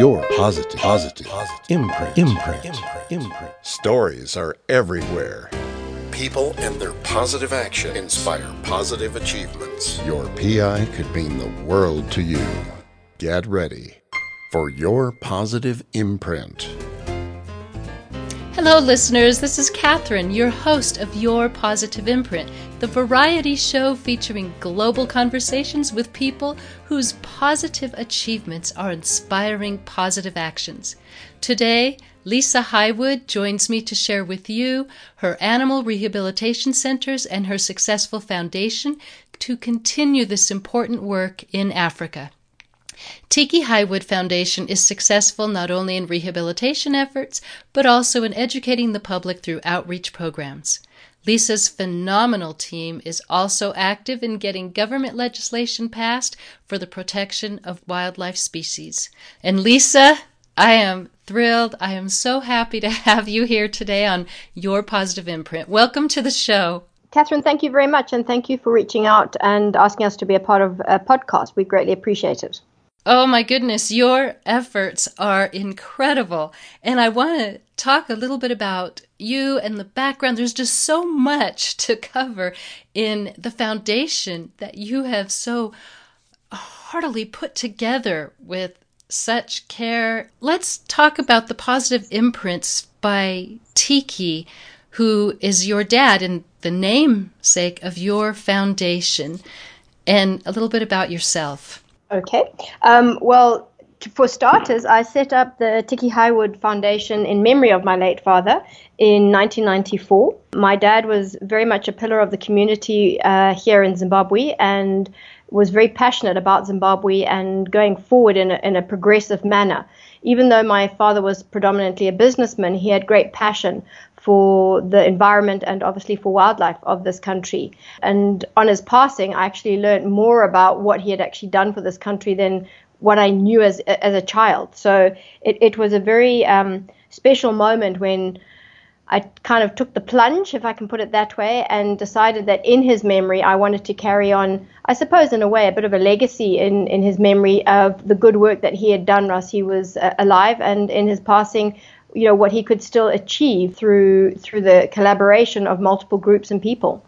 your positive, positive, positive imprint, imprint, imprint, imprint. Stories are everywhere. People and their positive action inspire positive achievements. Your PI could mean the world to you. Get ready for your positive imprint. Hello, listeners. This is Catherine, your host of Your Positive Imprint, the variety show featuring global conversations with people whose positive achievements are inspiring positive actions. Today, Lisa Hywood joins me to share with you her animal rehabilitation centers and her successful foundation to continue this important work in Africa. Tikki Hywood Foundation is successful not only in rehabilitation efforts, but also in educating the public through outreach programs. Lisa's phenomenal team is also active in getting government legislation passed for the protection of wildlife species. And Lisa, I am thrilled. I am so happy to have you here today on Your Positive Imprint. Welcome to the show. Catherine, thank you very much, and thank you for reaching out and asking us to be a part of a podcast. We greatly appreciate it. Oh my goodness, your efforts are incredible. And I want to talk a little bit about you and the background. There's just so much to cover in the foundation that you have so heartily put together with such care. Let's talk about the positive imprints by Tikki, who is your dad and the namesake of your foundation, and a little bit about yourself. Okay. Um, well, for starters, I set up the Tikki Hywood Foundation in memory of my late father in 1994. My dad was very much a pillar of the community uh, here in Zimbabwe and was very passionate about Zimbabwe and going forward in a, in a progressive manner. Even though my father was predominantly a businessman, he had great passion for the environment and obviously for wildlife of this country. And on his passing, I actually learned more about what he had actually done for this country than what I knew as as a child. So it, it was a very um, special moment when I kind of took the plunge, if I can put it that way, and decided that in his memory, I wanted to carry on, I suppose, in a way, a bit of a legacy in, in his memory of the good work that he had done whilst he was uh, alive, and in his passing, you know, what he could still achieve through through the collaboration of multiple groups and people.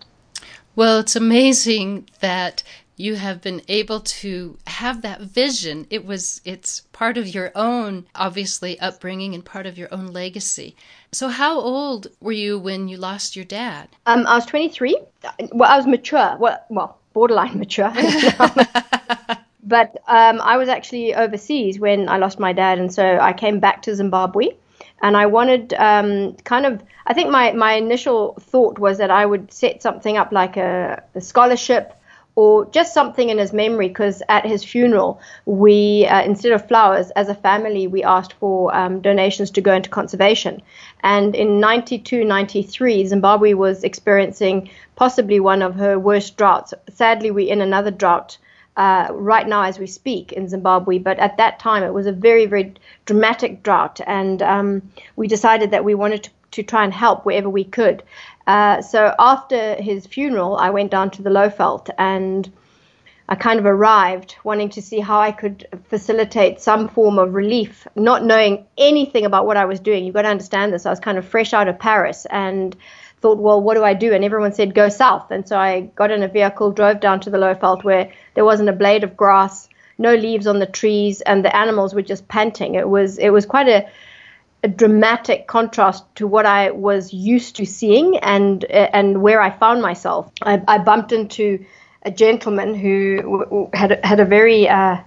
Well, it's amazing that you have been able to have that vision. It was it's part of your own obviously upbringing and part of your own legacy. So how old were you when you lost your dad? Um, I was 23. Well, I was mature. Well, well, borderline mature. but um, I was actually overseas when I lost my dad, and so I came back to Zimbabwe and I wanted um, kind of I think my my initial thought was that I would set something up like a, a scholarship or just something in his memory because at his funeral we uh, instead of flowers as a family we asked for um, donations to go into conservation. And in 92 93 zimbabwe was experiencing possibly one of her worst droughts. Sadly we're in another drought uh, right now as we speak in Zimbabwe. But at that time, it was a very, very dramatic drought, and um, we decided that we wanted to, to, try and help wherever we could. Uh, so after his funeral, I went down to the Lowveld and I kind of arrived wanting to see how I could facilitate some form of relief, not knowing anything about what I was doing. You've got to understand this. I was kind of fresh out of Paris and thought, well, what do I do? And everyone said, go south. And so I got in a vehicle, drove down to the Lowveld where there wasn't a blade of grass, no leaves on the trees, and the animals were just panting. It was it was quite a a dramatic contrast to what I was used to seeing and and where I found myself. I, I bumped into a gentleman who had had a very uh,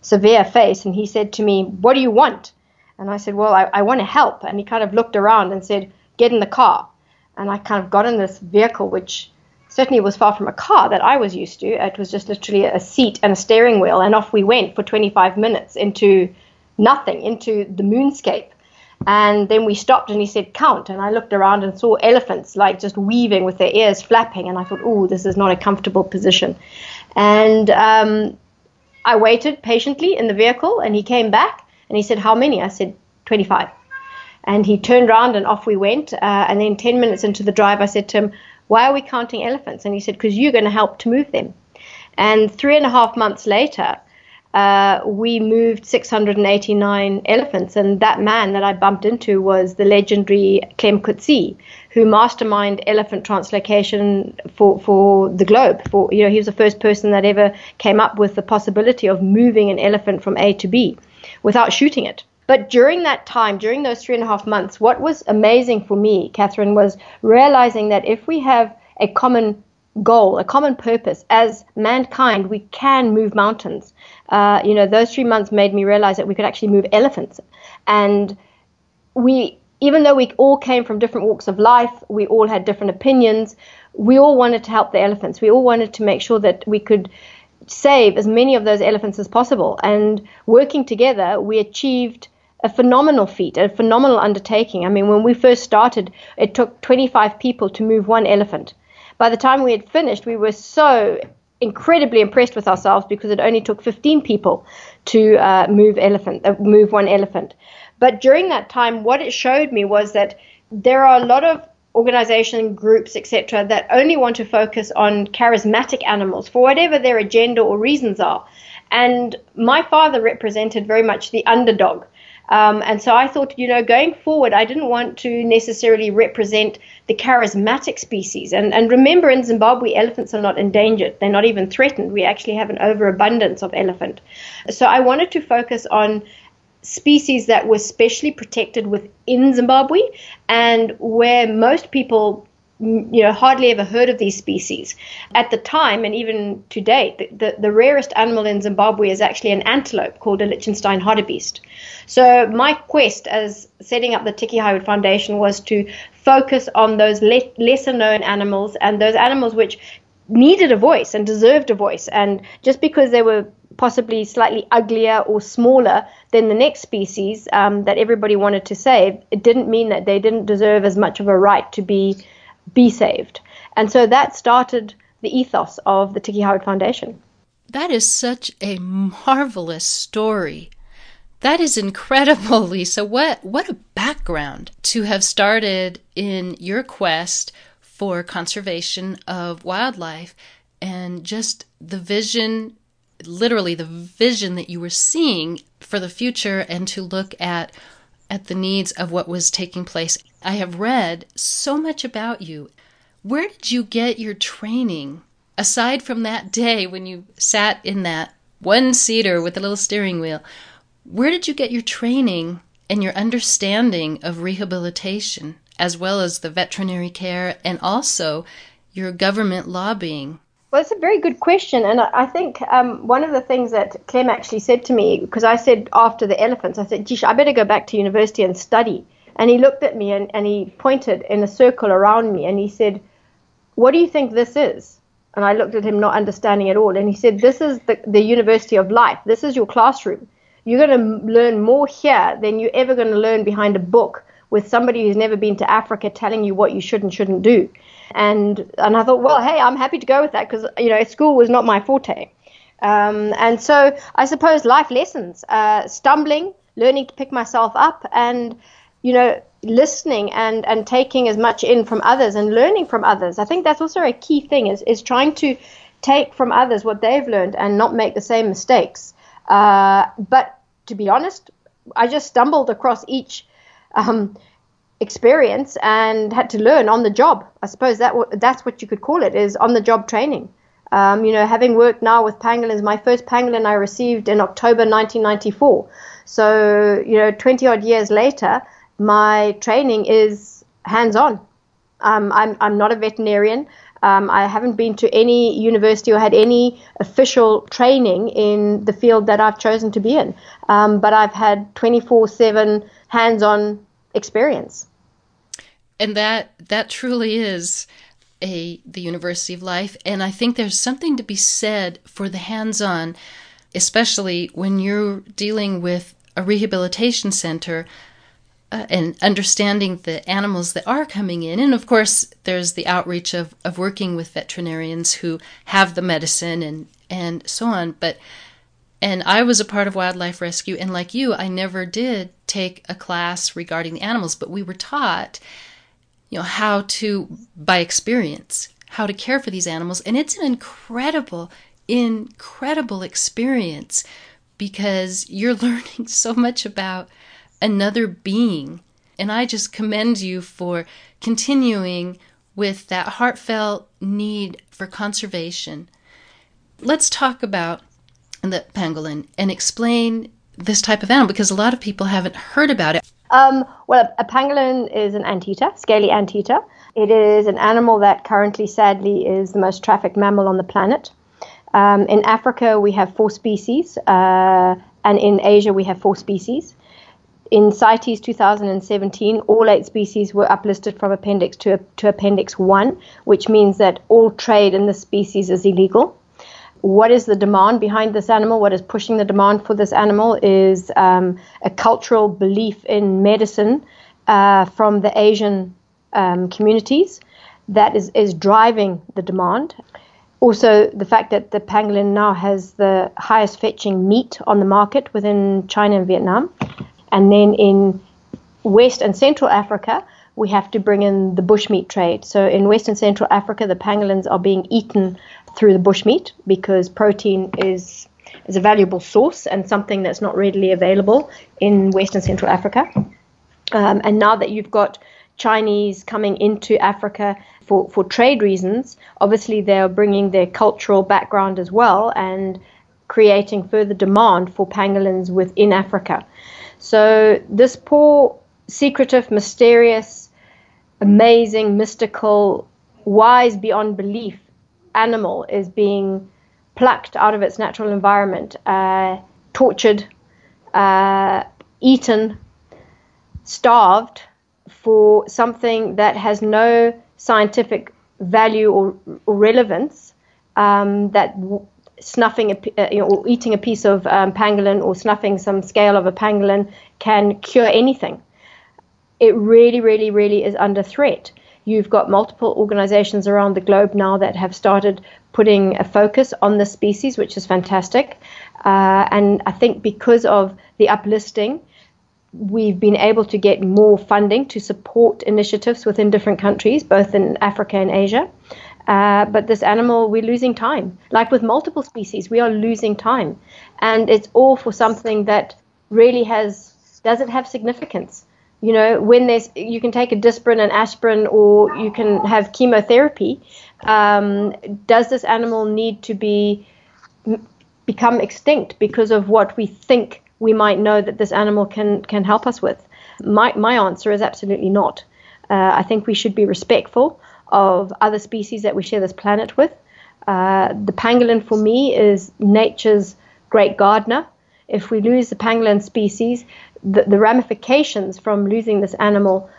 severe face, and he said to me, "What do you want?" And I said, "Well, I, I want to help." And he kind of looked around and said, "Get in the car." And I kind of got in this vehicle, which certainly was far from a car that I was used to. It was just literally a seat and a steering wheel, and off we went for 25 minutes into nothing, into the moonscape. And then we stopped and he said, Count. And I looked around and saw elephants like just weaving with their ears flapping. And I thought, oh, this is not a comfortable position. And um, I waited patiently in the vehicle and he came back and he said, How many? I said, 25. And he turned around and off we went. Uh, and then 10 minutes into the drive, I said to him, Why are we counting elephants? And he said, Because you're going to help to move them. And three and a half months later, uh, we moved 689 elephants. And that man that I bumped into was the legendary Clem Coetsee, who masterminded elephant translocation for, for the globe. For you know, he was the first person that ever came up with the possibility of moving an elephant from A to B without shooting it. But during that time, during those three and a half months, what was amazing for me, Catherine, was realizing that if we have a common goal, a common purpose as mankind, we can move mountains. Uh, you know, those three months made me realize that we could actually move elephants. And we, even though we all came from different walks of life, we all had different opinions, we all wanted to help the elephants. We all wanted to make sure that we could save as many of those elephants as possible. And working together, we achieved a phenomenal feat, a phenomenal undertaking. I mean, when we first started, it took 25 people to move one elephant. By the time we had finished, we were so incredibly impressed with ourselves because it only took 15 people to uh, move elephant, uh, move one elephant. But during that time, what it showed me was that there are a lot of organization groups, etc., that only want to focus on charismatic animals for whatever their agenda or reasons are. And my father represented very much the underdog. Um, and so I thought, you know, going forward, I didn't want to necessarily represent the charismatic species. And, and remember, in Zimbabwe, elephants are not endangered, they're not even threatened. We actually have an overabundance of elephant. So I wanted to focus on species that were specially protected within Zimbabwe and where most people you know hardly ever heard of these species. At the time and even to date the, the, the, rarest animal in zimbabwe is actually an antelope called a lichtenstein hartebeest. So my quest as setting up the Tikki Hywood foundation was to focus on those le- lesser known animals and those animals which needed a voice and deserved a voice. And just because they were possibly slightly uglier or smaller than the next species um, that everybody wanted to save, it didn't mean that they didn't deserve as much of a right to be be saved. And so that started the ethos of the Tikki Hywood Foundation. That is such a marvelous story. That is incredible, Lisa. What what a background to have started in your quest for conservation of wildlife and just the vision literally the vision that you were seeing for the future and to look at at the needs of what was taking place. I have read so much about you. Where did you get your training? Aside from that day when you sat in that one seater with a little steering wheel, where did you get your training and your understanding of rehabilitation, as well as the veterinary care and also your government lobbying? Well, it's a very good question, and I think um, one of the things that Clem actually said to me, because I said after the elephants, I said, "Geez, I better go back to university and study." And he looked at me and, and he pointed in a circle around me, and he said, "What do you think this is?" And I looked at him, not understanding at all. And he said, "This is the, the University of Life. This is your classroom. You're going to learn more here than you're ever going to learn behind a book with somebody who's never been to Africa telling you what you should and shouldn't do." and and I thought, well, hey, I'm happy to go with that because you know school was not my forte. Um, and so I suppose life lessons, uh, stumbling, learning to pick myself up, and you know listening and and taking as much in from others and learning from others. I think that's also a key thing is is trying to take from others what they've learned and not make the same mistakes. Uh, but to be honest, I just stumbled across each um, experience and had to learn on the job. I suppose that w- that's what you could call it is on the job training. Um, you know, having worked now with pangolins, my first pangolin I received in October 1994. So, you know, 20 odd years later, my training is hands on. Um, I'm, I'm not a veterinarian. Um, I haven't been to any university or had any official training in the field that I've chosen to be in. Um, but I've had 24 7 hands on experience and that that truly is a the University of Life. And I think there's something to be said for the hands-on, especially when you're dealing with a rehabilitation center. Uh, and understanding the animals that are coming in. And of course, there's the outreach of, of working with veterinarians who have the medicine and, and so on. But and I was a part of wildlife rescue, and like you, I never did take a class regarding the animals, but we were taught you know, how to, by experience, how to care for these animals. And it's an incredible, incredible experience because you're learning so much about another being. And I just commend you for continuing with that heartfelt need for conservation. Let's talk about the pangolin and explain this type of animal because a lot of people haven't heard about it. Um, well, a pangolin is an anteater, scaly anteater. It is an animal that currently, sadly, is the most trafficked mammal on the planet. Um, in Africa, we have four species, uh, and in Asia, we have four species. In CITES 2017, all eight species were uplisted from Appendix 2, to Appendix 1, which means that all trade in this species is illegal what is the demand behind this animal? What is pushing the demand for this animal is um, a cultural belief in medicine uh, from the Asian um, communities that is, is driving the demand. Also, the fact that the pangolin now has the highest fetching meat on the market within China and Vietnam. And then in West and Central Africa, we have to bring in the bushmeat trade. So in West and Central Africa, the pangolins are being eaten through the bushmeat because protein is is a valuable source and something that's not readily available in West and Central Africa. Um, and now that you've got Chinese coming into Africa for, for trade reasons, obviously they're bringing their cultural background as well and creating further demand for pangolins within Africa. So this poor, secretive, mysterious, amazing, mystical, wise beyond belief animal is being plucked out of its natural environment, uh, tortured, uh, eaten, starved for something that has no scientific value or, or relevance, um, that w- snuffing a, uh, you know, or eating a piece of um, pangolin or snuffing some scale of a pangolin can cure anything. It really, really, really is under threat. You've got multiple organizations around the globe now that have started putting a focus on the species, which is fantastic. Uh, and I think because of the uplisting, we've been able to get more funding to support initiatives within different countries, both in Africa and Asia. Uh, but this animal, we're losing time. Like with multiple species, we are losing time. And it's all for something that really has, doesn't have significance? You know when there's you can take a Disprin and aspirin or you can have chemotherapy. Um, does this animal need to be become extinct because of what we think we might know that this animal can can help us with? My my answer is absolutely not. Uh, i think we should be respectful of other species that we share this planet with uh, the pangolin for me is nature's great gardener if we lose the pangolin species, the, the ramifications from losing this animal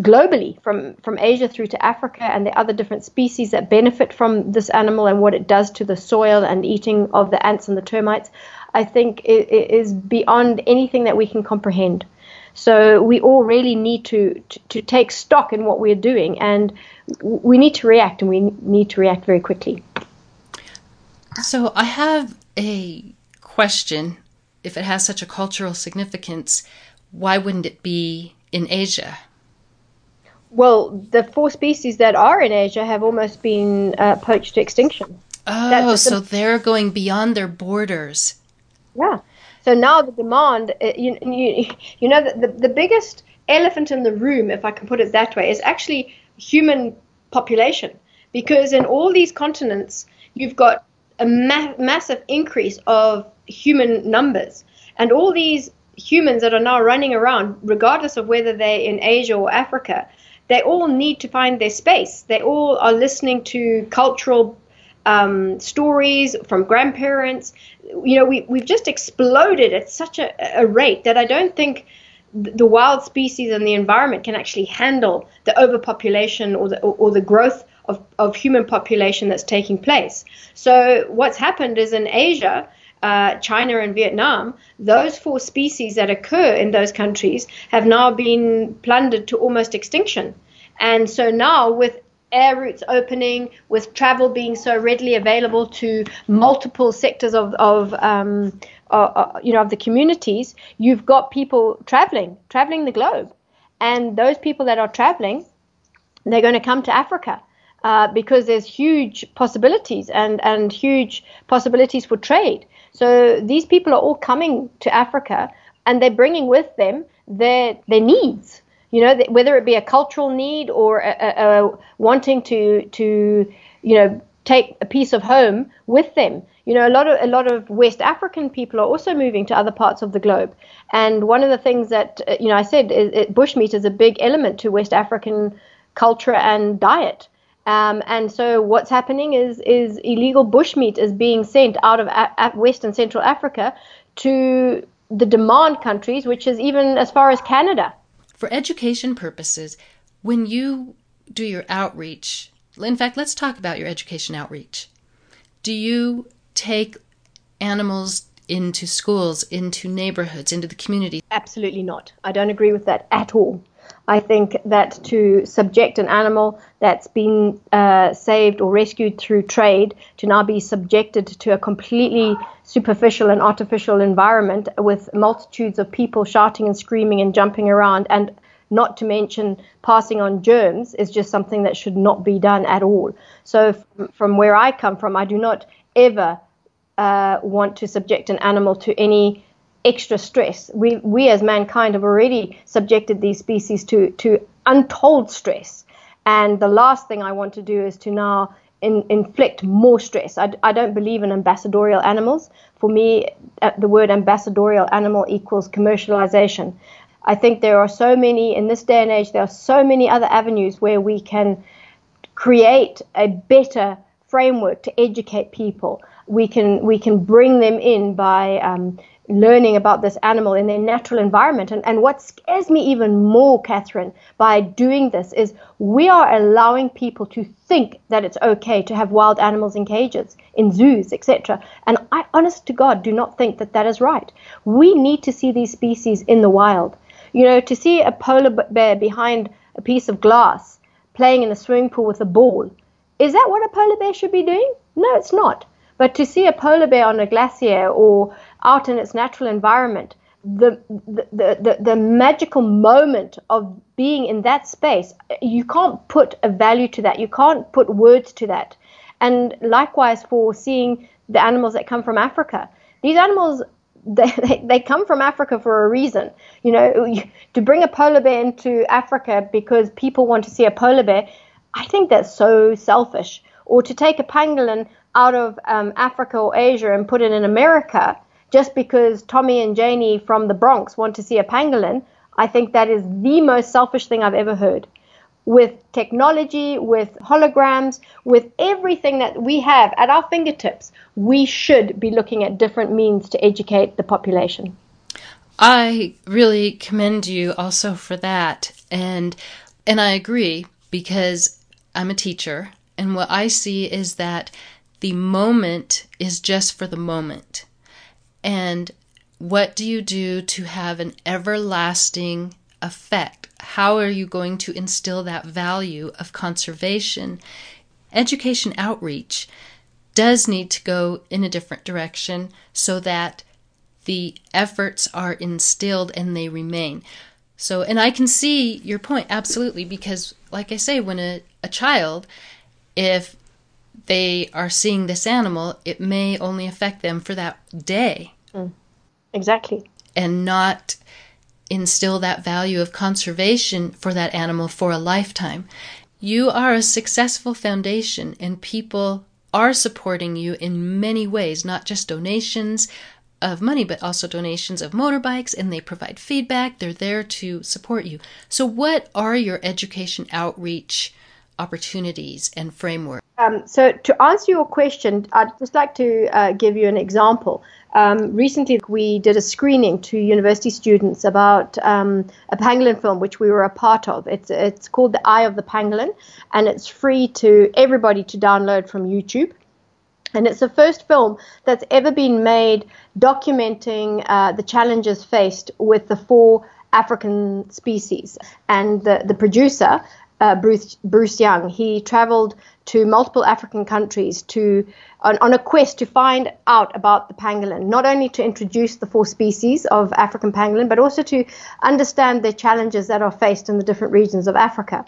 globally from, from Asia through to Africa and the other different species that benefit from this animal and what it does to the soil and eating of the ants and the termites, I think it, it is beyond anything that we can comprehend. So we all really need to, to, to take stock in what we're doing and we need to react and we need to react very quickly. So I have a question if it has such a cultural significance, why wouldn't it be in Asia? Well, the four species that are in Asia have almost been uh, poached to extinction. Oh, so they're going beyond their borders. Yeah. So now the demand, uh, you, you, you know, the, the, the biggest elephant in the room, if I can put it that way, is actually human population. Because in all these continents, you've got a ma- massive increase of human numbers. And all these humans that are now running around, regardless of whether they're in Asia or Africa, they all need to find their space. They all are listening to cultural um, stories from grandparents. You know, we, we've just exploded at such a, a rate that I don't think the wild species and the environment can actually handle the overpopulation or the, or, or the growth of, of human population that's taking place. So, what's happened is in Asia, uh, China and Vietnam, those four species that occur in those countries have now been plundered to almost extinction. And so now, with air routes opening, with travel being so readily available to multiple sectors of, of um, uh, uh, you know, of the communities, you've got people traveling, traveling the globe. And those people that are traveling, they're going to come to Africa. uh, because there's huge possibilities and, and huge possibilities for trade. So these people are all coming to Africa and they're bringing with them their, their needs. You know, whether it be a cultural need or a, a, a wanting to, to, you know, take a piece of home with them. You know, a lot of a lot of West African people are also moving to other parts of the globe. And one of the things that uh, you know, I said is, it, bushmeat is a big element to West African culture and diet. Um, and so what's happening is is illegal bushmeat is being sent out of a- West and Central Africa to the demand countries, which is even as far as Canada. For education purposes, when you do your outreach, in fact, let's talk about your education outreach. Do you take animals into schools, into neighborhoods, into the community? Absolutely not. I don't agree with that at all. I think that to subject an animal that's been uh, saved or rescued through trade to now be subjected to a completely superficial and artificial environment with multitudes of people shouting and screaming and jumping around, and not to mention passing on germs, is just something that should not be done at all. So, from, from where I come from, I do not ever uh, want to subject an animal to any extra stress. We, we as mankind have already subjected these species to, to untold stress. And the last thing I want to do is to now in, inflict more stress. I, I don't believe in ambassadorial animals. For me, uh, the word ambassadorial animal equals commercialization. I think there are so many, in this day and age, there are so many other avenues where we can create a better framework to educate people. We can we can bring them in by um, learning about this animal in their natural environment. And, and what scares me even more, Catherine, by doing this is we are allowing people to think that it's okay to have wild animals in cages, in zoos, etc. And I, honest to God, do not think that that is right. We need to see these species in the wild. You know, to see a polar bear behind a piece of glass playing in a swimming pool with a ball, is that what a polar bear should be doing? No, it's not. But to see a polar bear on a glacier or out in its natural environment, the, the, the, the, magical moment of being in that space, you can't put a value to that. You can't put words to that. And likewise for seeing the animals that come from Africa. These animals, they, they, they come from Africa for a reason. You know, to bring a polar bear into Africa because people want to see a polar bear, I think that's so selfish. Or to take a pangolin out of um, Africa or Asia and put it in America just because Tommy and Janie from the Bronx want to see a pangolin, I think that is the most selfish thing I've ever heard. With technology, with holograms, with everything that we have at our fingertips, we should be looking at different means to educate the population. I really commend you also for that. And and I agree because I'm a teacher and what I see is that the moment is just for the moment. And what do you do to have an everlasting effect? How are you going to instill that value of conservation? Education outreach does need to go in a different direction so that the efforts are instilled and they remain. So, and I can see your point absolutely because, like I say, when a, a child, if they are seeing this animal, it may only affect them for that day. Mm. Exactly. And not instill that value of conservation for that animal for a lifetime. You are a successful foundation, and people are supporting you in many ways, not just donations of money, but also donations of motorbikes, and they provide feedback. They're there to support you. So, what are your education outreach opportunities and framework? Um, so, to answer your question, I'd just like to uh, give you an example. Um, recently, we did a screening to university students about um, a pangolin film, which we were a part of. It's it's called The Eye of the Pangolin, and it's free to everybody to download from YouTube. And it's the first film that's ever been made documenting uh, the challenges faced with the four African species. And the, the producer uh, Bruce, Bruce Young. He traveled to multiple African countries to on, on, a quest to find out about the pangolin, not only to introduce the four species of African pangolin, but also to understand the challenges that are faced in the different regions of Africa.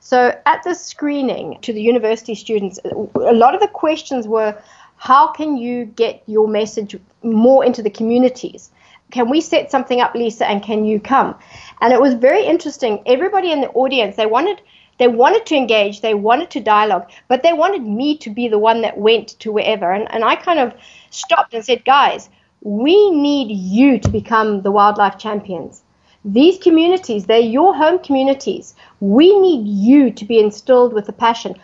So at the screening to the university students, a lot of the questions were how can you get your message more into the communities? Can we set something up, Lisa, and can you come? And it was very interesting. Everybody in the audience, they wanted they wanted to engage, they wanted to dialogue, but they wanted me to be the one that went to wherever. And, and I kind of stopped and said, guys, we need you to become the wildlife champions. These communities, they're your home communities. We need you to be instilled with a passion.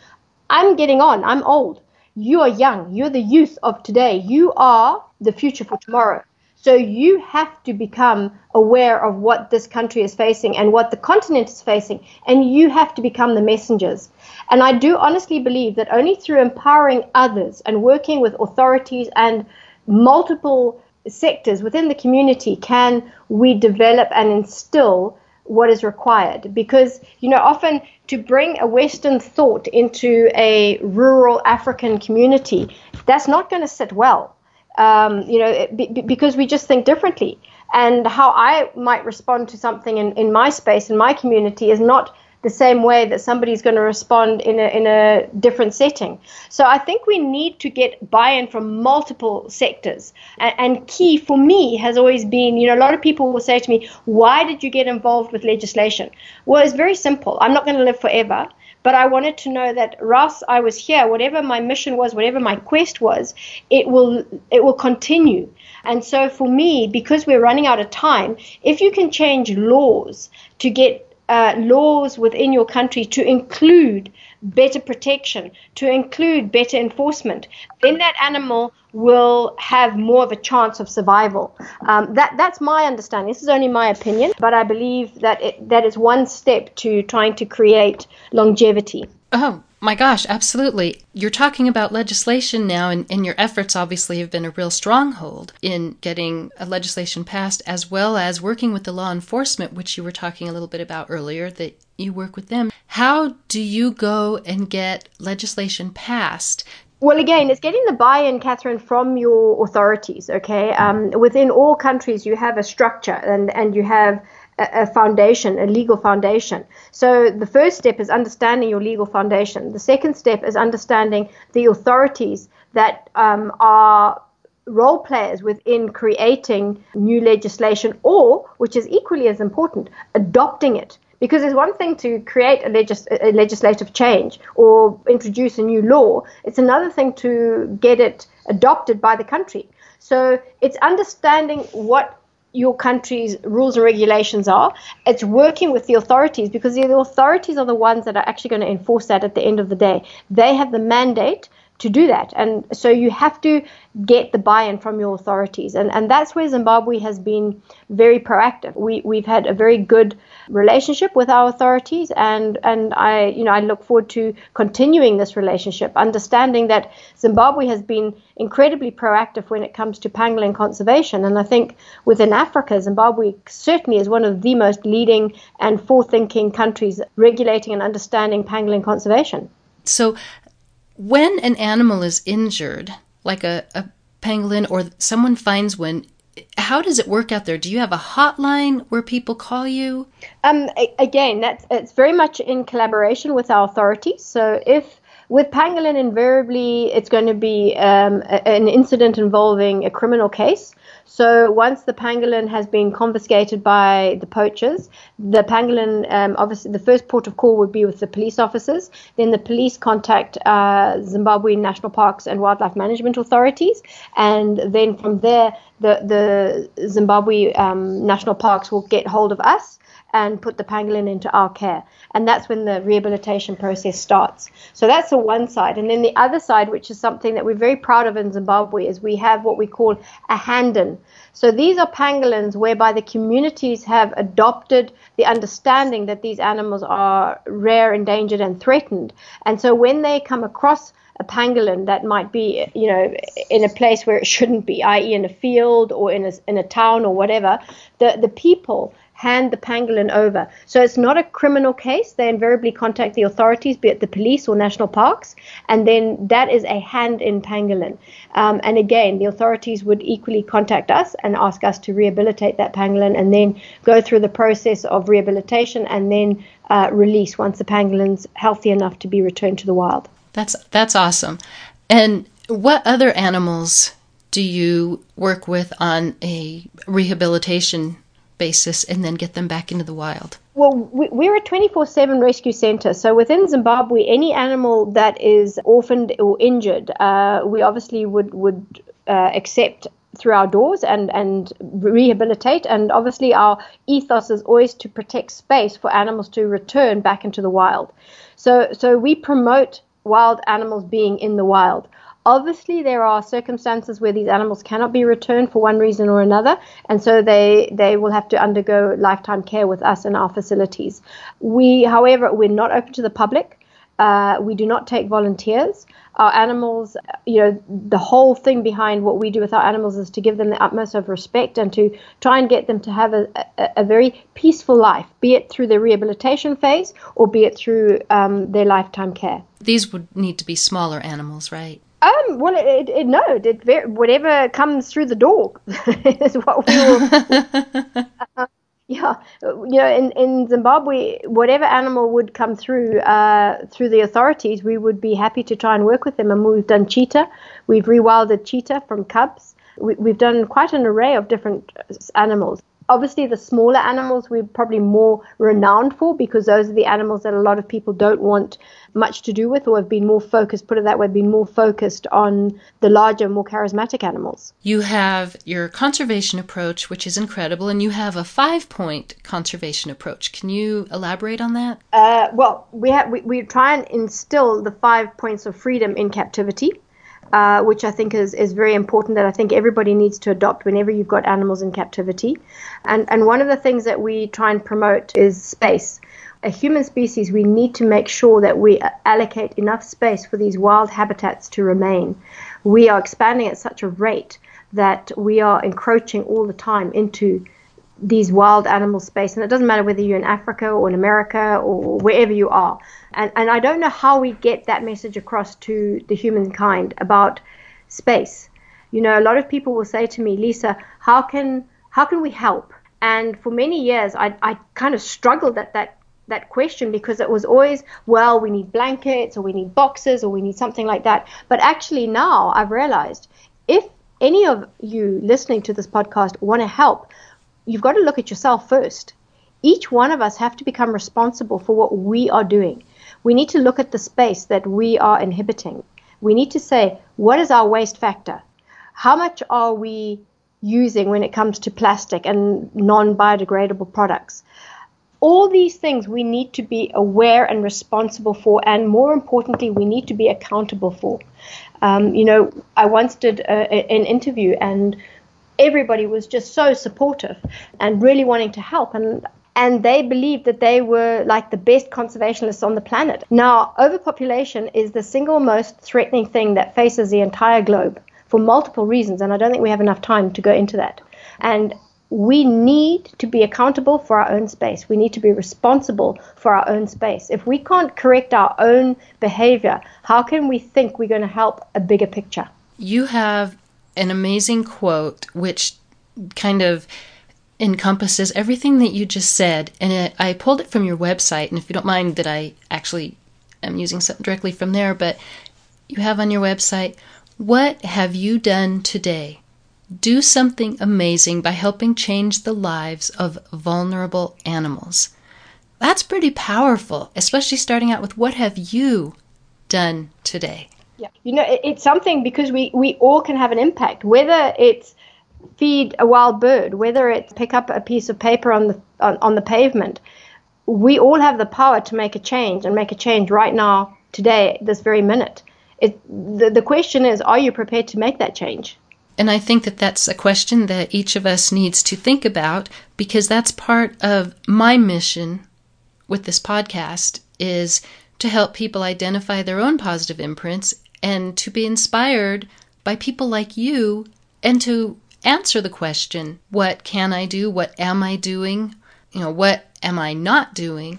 I'm getting on, I'm old. You are young, you're the youth of today. You are the future for tomorrow. So you have to become aware of what this country is facing and what the continent is facing, and you have to become the messengers. And I do honestly believe that only through empowering others and working with authorities and multiple sectors within the community can we develop and instill what is required because you know often to bring a western thought into a rural african community that's not going to sit well um, you know because we just think differently and how i might respond to something in, in my space in my community is not the same way that somebody's going to respond in a, in a different setting. So I think we need to get buy-in from multiple sectors. And, and, key for me has always been, you know, a lot of people will say to me, why did you get involved with legislation? Well, it's very simple. I'm not going to live forever. But I wanted to know that Ross, I was here, whatever my mission was, whatever my quest was, it will it will continue. And so for me, because we're running out of time, if you can change laws to get uh, laws within your country to include better protection, to include better enforcement, then that animal will have more of a chance of survival. Um, that that's my understanding. This is only my opinion, but I believe that it, that is one step to trying to create longevity. Oh, my gosh, absolutely. You're talking about legislation now, and, and, your efforts obviously have been a real stronghold in getting a legislation passed, as well as working with the law enforcement, which you were talking a little bit about earlier, that you work with them. How do you go and get legislation passed? Well, again, it's getting the buy-in, Catherine, from your authorities. Okay, um, within all countries, you have a structure, and and you have a, foundation, a legal foundation. So the first step is understanding your legal foundation. The second step is understanding the authorities that um, are role players within creating new legislation or, which is equally as important, adopting it. Because it's one thing to create a, legis- a, legislative change or introduce a new law, it's another thing to get it adopted by the country. So it's understanding what your country's rules and regulations are. It's working with the authorities because the authorities are the ones that are actually going to enforce that at the end of the day. They have the mandate to do that. And so you have to get the buy-in from your authorities. And, and that's where Zimbabwe has been very proactive. We, we've had a very good relationship with our authorities and, and I, you know, I look forward to continuing this relationship, understanding that Zimbabwe has been incredibly proactive when it comes to pangolin conservation. And I think within Africa, Zimbabwe certainly is one of the most leading and forward-thinking countries regulating and understanding pangolin conservation. So when an animal is injured, like a, a pangolin or someone finds one, how does it work out there? Do you have a hotline where people call you? Um, again, that's it's very much in collaboration with our authorities. So if with pangolin, invariably it's going to be um, an incident involving a criminal case. So once the pangolin has been confiscated by the poachers, the pangolin, um, obviously, the first port of call would be with the police officers. Then the police contact uh, Zimbabwe National Parks and Wildlife Management authorities, and then from there, the the Zimbabwe um, National Parks will get hold of us and put the pangolin into our care. And that's when the rehabilitation process starts. So that's the one side. And then the other side, which is something that we're very proud of in Zimbabwe, is we have what we call a hand in. So these are pangolins whereby the communities have adopted the understanding that these animals are rare, endangered, and threatened. And so when they come across a pangolin that might be, you know, in a place where it shouldn't be, i.e., in a field or in a, in a town or whatever, the, the people hand the pangolin over. So it's not a criminal case. They invariably contact the authorities, be it the police or national parks, and then that is a hand in pangolin. Um, and again, the authorities would equally contact us and ask us to rehabilitate that pangolin and then go through the process of rehabilitation and then uh, release once the pangolin's healthy enough to be returned to the wild. That's that's awesome. And what other animals do you work with on a rehabilitation basis and then get them back into the wild? Well, we're a 24 7 rescue center. So within Zimbabwe, any animal that is orphaned or injured, uh, we obviously would, would uh, accept through our doors and, and rehabilitate. And obviously, our ethos is always to protect space for animals to return back into the wild. So, so we promote wild animals being in the wild. Obviously, there are circumstances where these animals cannot be returned for one reason or another, and so they, they will have to undergo lifetime care with us in our facilities. We, however, we're not open to the public. Uh, we do not take volunteers. Our animals, you know, the whole thing behind what we do with our animals is to give them the utmost of respect and to try and get them to have a, a, a very peaceful life, be it through the rehabilitation phase or be it through um, their lifetime care. These would need to be smaller animals, right? Um, well, it, it, no, it, whatever comes through the door is what we will. uh, yeah, you know, in, in Zimbabwe, whatever animal would come through uh, through the authorities, we would be happy to try and work with them. And we've done cheetah, we've rewilded cheetah from cubs. We, we've done quite an array of different animals obviously the smaller animals we're probably more renowned for because those are the animals that a lot of people don't want much to do with or have been more focused put it that way been more focused on the larger more charismatic animals. You have your conservation approach which is incredible and you have a five point conservation approach. Can you elaborate on that? Uh, well we have we, we try and instill the five points of freedom in captivity uh, which I think is, is very important that I think everybody needs to adopt whenever you've got animals in captivity. And, and one of the things that we try and promote is space. A human species, we need to make sure that we allocate enough space for these wild habitats to remain. We are expanding at such a rate that we are encroaching all the time into these wild animal space. And it doesn't matter whether you're in Africa or in America or wherever you are. And, and I don't know how we get that message across to the humankind about space. You know, a lot of people will say to me, Lisa, how can how can we help? And for many years, I, I kind of struggled at that that question because it was always, well, we need blankets or we need boxes or we need something like that. But actually, now I've realized if any of you listening to this podcast want to help, you've got to look at yourself first. Each one of us have to become responsible for what we are doing. We need to look at the space that we are inhibiting. We need to say, what is our waste factor? How much are we using when it comes to plastic and non biodegradable products? All these things we need to be aware and responsible for, and more importantly, we need to be accountable for. Um, you know, I once did a, an interview, and everybody was just so supportive and really wanting to help. And and they believed that they were like the best conservationists on the planet. Now, overpopulation is the single most threatening thing that faces the entire globe for multiple reasons, and I don't think we have enough time to go into that. And we need to be accountable for our own space. We need to be responsible for our own space. If we can't correct our own behavior, how can we think we're going to help a bigger picture? You have an amazing quote which kind of encompasses everything that you just said. And it, I pulled it from your website. And if you don't mind that I actually am using something directly from there, but you have on your website, what have you done today? Do something amazing by helping change the lives of vulnerable animals. That's pretty powerful, especially starting out with what have you done today? Yeah, you know, it's something because we, we all can have an impact, whether it's feed a wild bird, whether it's pick up a piece of paper on the on, on the pavement. We all have the power to make a change and make a change right now, today, this very minute. It, the, the question is, are you prepared to make that change? And I think that that's a question that each of us needs to think about because that's part of my mission with this podcast is to help people identify their own positive imprints and to be inspired by people like you and to answer the question what can I do? What am I doing? you know, what am I not doing?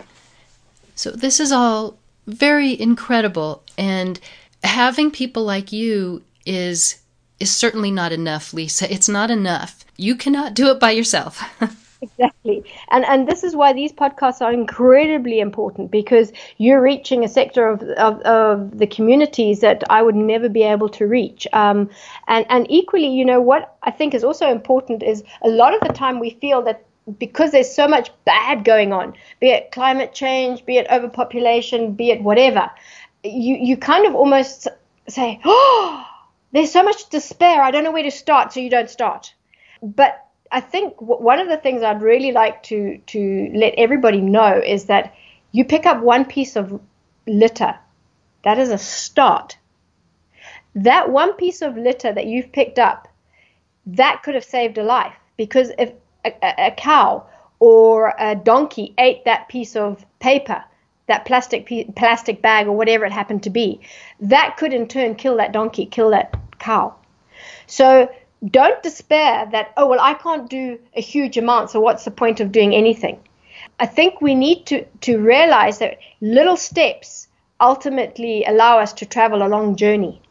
So this is all very incredible and having people like you is is certainly not enough, Lisa. It's not enough. You cannot do it by yourself. exactly. And and this is why these podcasts are incredibly important because you're reaching a sector of, of, of the communities that I would never be able to reach. Um, and, and equally, you know, what I think is also important is a lot of the time we feel that because there's so much bad going on, be it climate change, be it overpopulation, be it whatever, you, you kind of almost say, oh, there's so much despair. I don't know where to start, so you don't start. But I think one of the things I'd really like to to let everybody know is that you pick up one piece of litter, that is a start. That one piece of litter that you've picked up, that could have saved a life because if a, a, cow or a donkey ate that piece of paper, that plastic plastic bag or whatever it happened to be, that could in turn kill that donkey, kill that cow. So don't despair that oh well I can't do a huge amount, so what's the point of doing anything? I think we need to to realize that little steps ultimately allow us to travel a long journey.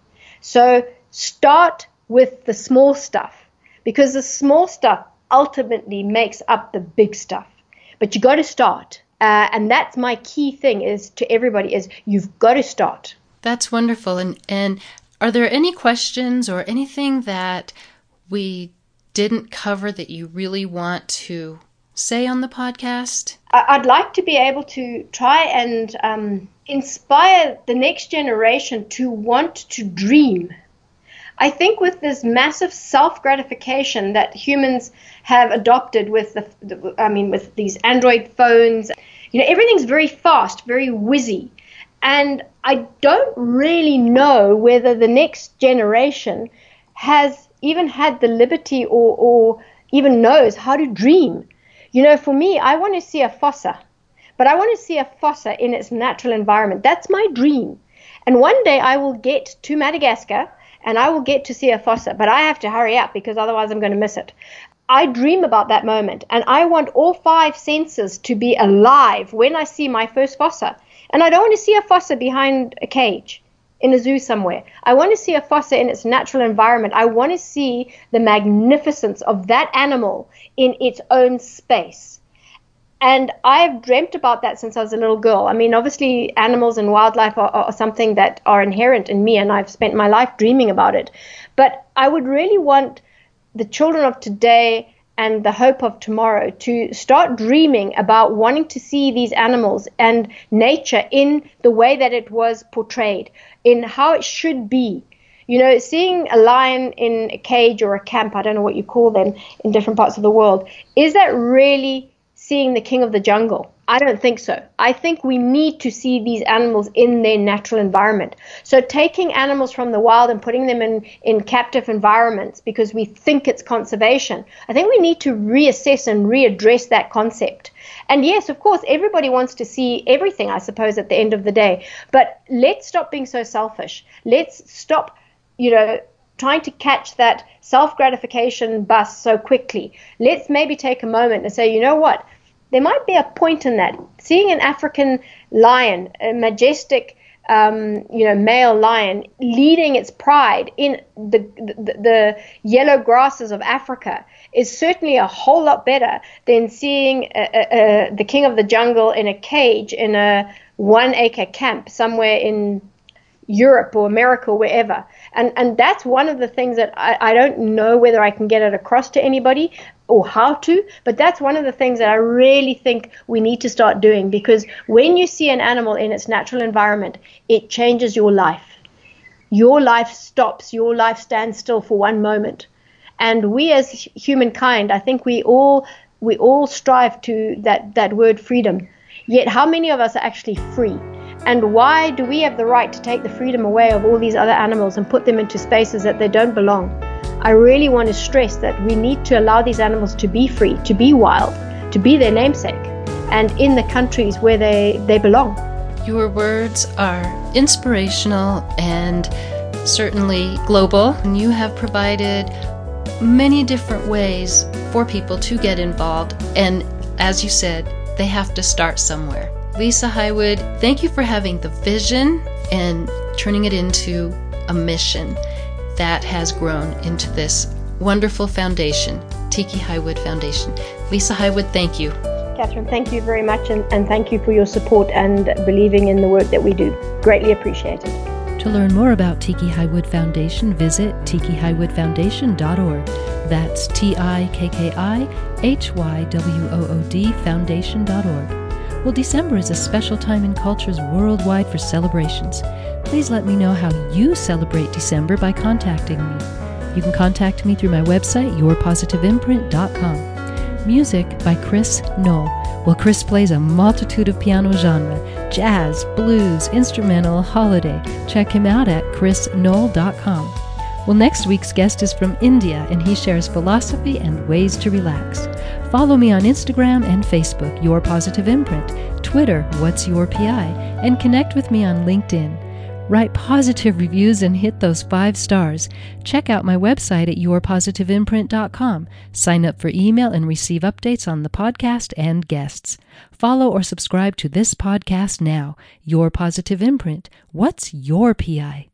So start with the small stuff because the small stuff ultimately makes up the big stuff. But you've got to start. Uh, and that's my key thing is to everybody is you've got to start. That's wonderful. And and are there any questions or anything that we didn't cover that you really want to say on the podcast? I'd like to be able to try and um, inspire the next generation to want to dream I think with this massive self gratification that humans have adopted with the, the, I mean, with these Android phones, you know, everything's very fast, very whizzy. And I don't really know whether the next generation has even had the liberty or, or even knows how to dream. You know, for me, I want to see a fossa, but I want to see a fossa in its natural environment. That's my dream. And one day I will get to Madagascar and I will get to see a fossa, but I have to hurry up because otherwise I'm going to miss it. I dream about that moment and I want all five senses to be alive when I see my first fossa. And I don't want to see a fossa behind a cage in a zoo somewhere. I want to see a fossa in its natural environment. I want to see the magnificence of that animal in its own space. And I've dreamt about that since I was a little girl. I mean, obviously, animals and wildlife are, are, something that are inherent in me, and I've spent my life dreaming about it. But I would really want the children of today and the hope of tomorrow to start dreaming about wanting to see these animals and nature in the way that it was portrayed, in how it should be. You know, seeing a lion in a cage or a camp, I don't know what you call them in different parts of the world, is that really seeing the king of the jungle. I don't think so. I think we need to see these animals in their natural environment. So taking animals from the wild and putting them in, in captive environments because we think it's conservation, I think we need to reassess and readdress that concept. And yes, of course, everybody wants to see everything, I suppose, at the end of the day. But let's stop being so selfish. Let's stop, you know, trying to catch that self gratification bus so quickly. Let's maybe take a moment and say, you know what? There might be a point in that. Seeing an African lion, a majestic, um, you know, male lion leading its pride in the, the, the yellow grasses of Africa is certainly a whole lot better than seeing a, a, a, the king of the jungle in a cage in a one acre camp somewhere in Europe or America or wherever. And and that's one of the things that I, I don't know whether I can get it across to anybody or how to, but that's one of the things that I really think we need to start doing because when you see an animal in its natural environment, it changes your life. Your life stops, your life stands still for one moment. And we as humankind, I think we all we all strive to that, that word freedom. Yet how many of us are actually free? And why do we have the right to take the freedom away of all these other animals and put them into spaces that they don't belong? I really want to stress that we need to allow these animals to be free, to be wild, to be their namesake, and in the countries where they, they belong. Your words are inspirational and certainly global. And you have provided many different ways for people to get involved. And as you said, they have to start somewhere. Lisa Hywood, thank you for having the vision and turning it into a mission that has grown into this wonderful foundation, Tikki Hywood Foundation. Lisa Hywood, thank you. Catherine, thank you very much, and, and thank you for your support and believing in the work that we do. Greatly appreciated. To learn more about Tikki Hywood Foundation, visit tikkihywoodfoundation.org. That's T I K K I H Y W O O D Foundation.org. Well, December is a special time in cultures worldwide for celebrations. Please let me know how you celebrate December by contacting me. You can contact me through my website, yourpositiveimprint.com. Music by Chris Knoll. Well, Chris plays a multitude of piano genre jazz, blues, instrumental, holiday. Check him out at chrisknoll.com. Well, next week's guest is from India and he shares philosophy and ways to relax. Follow me on Instagram and Facebook, Your Positive Imprint, Twitter, What's Your PI, and connect with me on LinkedIn. Write positive reviews and hit those five stars. Check out my website at yourpositiveimprint.com. Sign up for email and receive updates on the podcast and guests. Follow or subscribe to this podcast now. Your Positive Imprint. What's your PI?